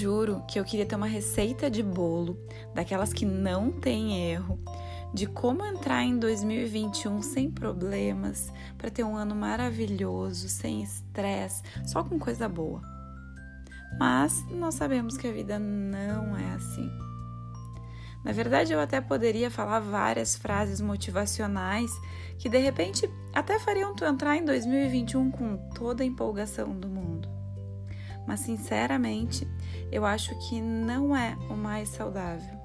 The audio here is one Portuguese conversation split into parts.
juro que eu queria ter uma receita de bolo, daquelas que não tem erro, de como entrar em 2021 sem problemas, para ter um ano maravilhoso, sem estresse, só com coisa boa. Mas nós sabemos que a vida não é assim. Na verdade, eu até poderia falar várias frases motivacionais que de repente até fariam tu entrar em 2021 com toda a empolgação do mundo. Mas sinceramente, eu acho que não é o mais saudável.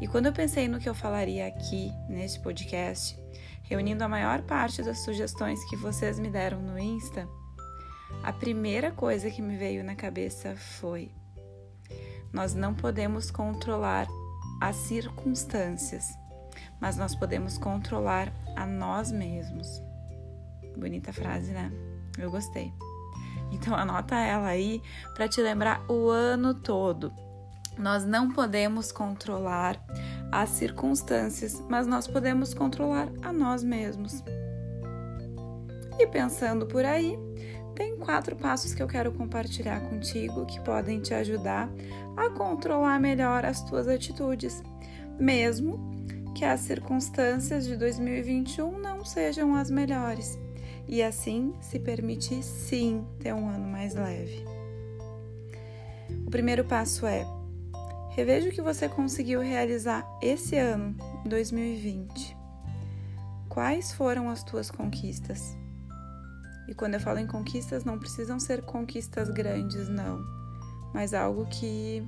E quando eu pensei no que eu falaria aqui neste podcast, reunindo a maior parte das sugestões que vocês me deram no Insta, a primeira coisa que me veio na cabeça foi: nós não podemos controlar as circunstâncias, mas nós podemos controlar a nós mesmos. Bonita frase, né? Eu gostei. Então anota ela aí para te lembrar o ano todo. Nós não podemos controlar as circunstâncias, mas nós podemos controlar a nós mesmos. E pensando por aí, tem quatro passos que eu quero compartilhar contigo que podem te ajudar a controlar melhor as tuas atitudes, mesmo que as circunstâncias de 2021 não sejam as melhores e assim se permitir sim ter um ano mais leve. O primeiro passo é reveja o que você conseguiu realizar esse ano, 2020. Quais foram as tuas conquistas? E quando eu falo em conquistas, não precisam ser conquistas grandes, não, mas algo que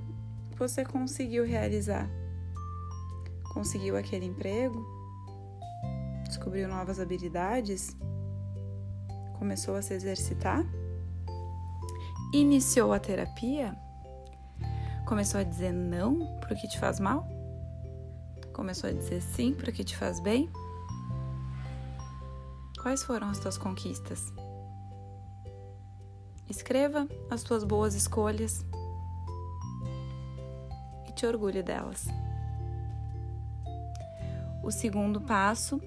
você conseguiu realizar. Conseguiu aquele emprego? Descobriu novas habilidades? Começou a se exercitar, iniciou a terapia, começou a dizer não para o que te faz mal, começou a dizer sim para o que te faz bem. Quais foram as tuas conquistas? Escreva as tuas boas escolhas e te orgulhe delas. O segundo passo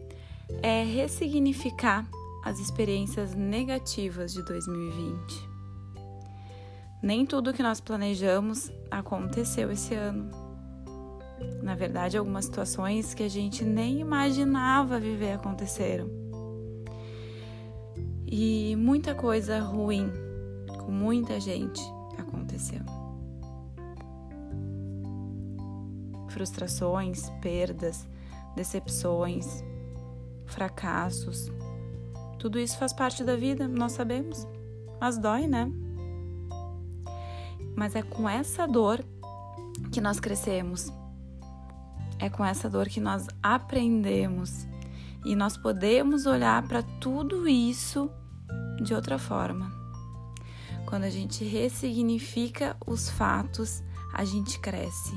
é ressignificar as experiências negativas de 2020. Nem tudo que nós planejamos aconteceu esse ano. Na verdade, algumas situações que a gente nem imaginava viver aconteceram. E muita coisa ruim com muita gente aconteceu. Frustrações, perdas, decepções, fracassos, tudo isso faz parte da vida, nós sabemos, mas dói, né? Mas é com essa dor que nós crescemos, é com essa dor que nós aprendemos e nós podemos olhar para tudo isso de outra forma. Quando a gente ressignifica os fatos, a gente cresce.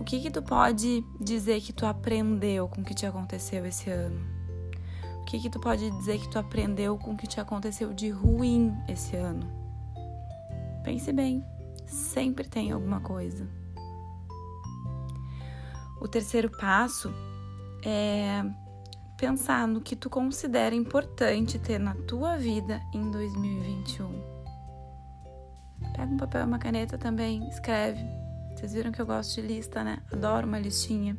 O que que tu pode dizer que tu aprendeu com o que te aconteceu esse ano? Que, que tu pode dizer que tu aprendeu com o que te aconteceu de ruim esse ano? Pense bem, sempre tem alguma coisa. O terceiro passo é pensar no que tu considera importante ter na tua vida em 2021. Pega um papel e uma caneta também, escreve. Vocês viram que eu gosto de lista, né? Adoro uma listinha.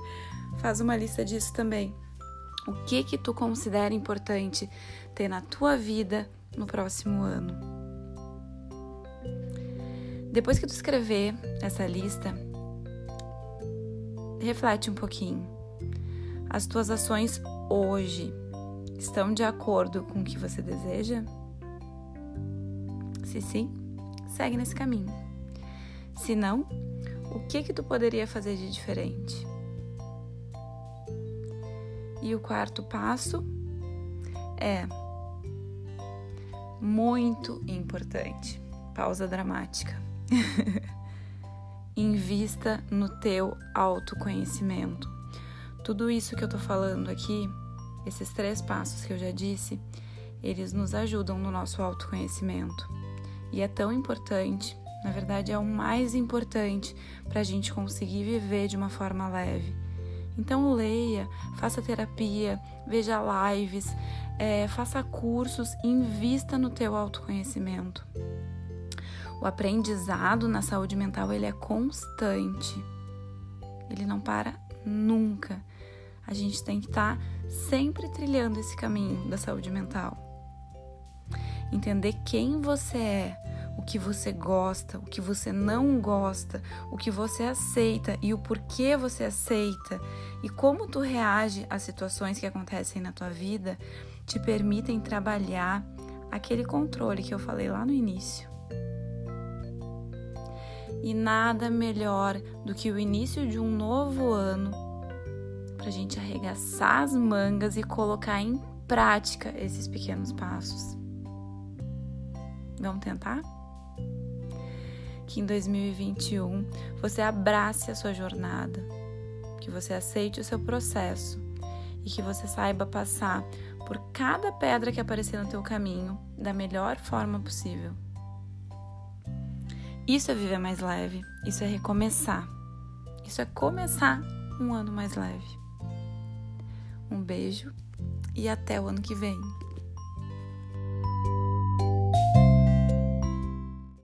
Faz uma lista disso também. O que que tu considera importante ter na tua vida no próximo ano? Depois que tu escrever essa lista, reflete um pouquinho. As tuas ações hoje estão de acordo com o que você deseja? Se sim, segue nesse caminho. Se não, o que que tu poderia fazer de diferente? E o quarto passo é muito importante. Pausa dramática. Invista no teu autoconhecimento. Tudo isso que eu tô falando aqui, esses três passos que eu já disse, eles nos ajudam no nosso autoconhecimento. E é tão importante, na verdade, é o mais importante para a gente conseguir viver de uma forma leve Então leia, faça terapia, veja lives, é, faça cursos, invista no teu autoconhecimento. O aprendizado na saúde mental ele é constante. Ele não para nunca. A gente tem que estar tá sempre trilhando esse caminho da saúde mental. Entender quem você é, o que você gosta, o que você não gosta, o que você aceita e o porquê você aceita e como tu reage às situações que acontecem na tua vida te permitem trabalhar aquele controle que eu falei lá no início. E nada melhor do que o início de um novo ano para a gente arregaçar as mangas e colocar em prática esses pequenos passos. Vamos tentar? Que em 2021 você abrace a sua jornada, que você aceite o seu processo e que você saiba passar por cada pedra que aparecer no teu caminho da melhor forma possível. Isso é viver mais leve, isso é recomeçar. Isso é começar um ano mais leve. Um beijo e até o ano que vem.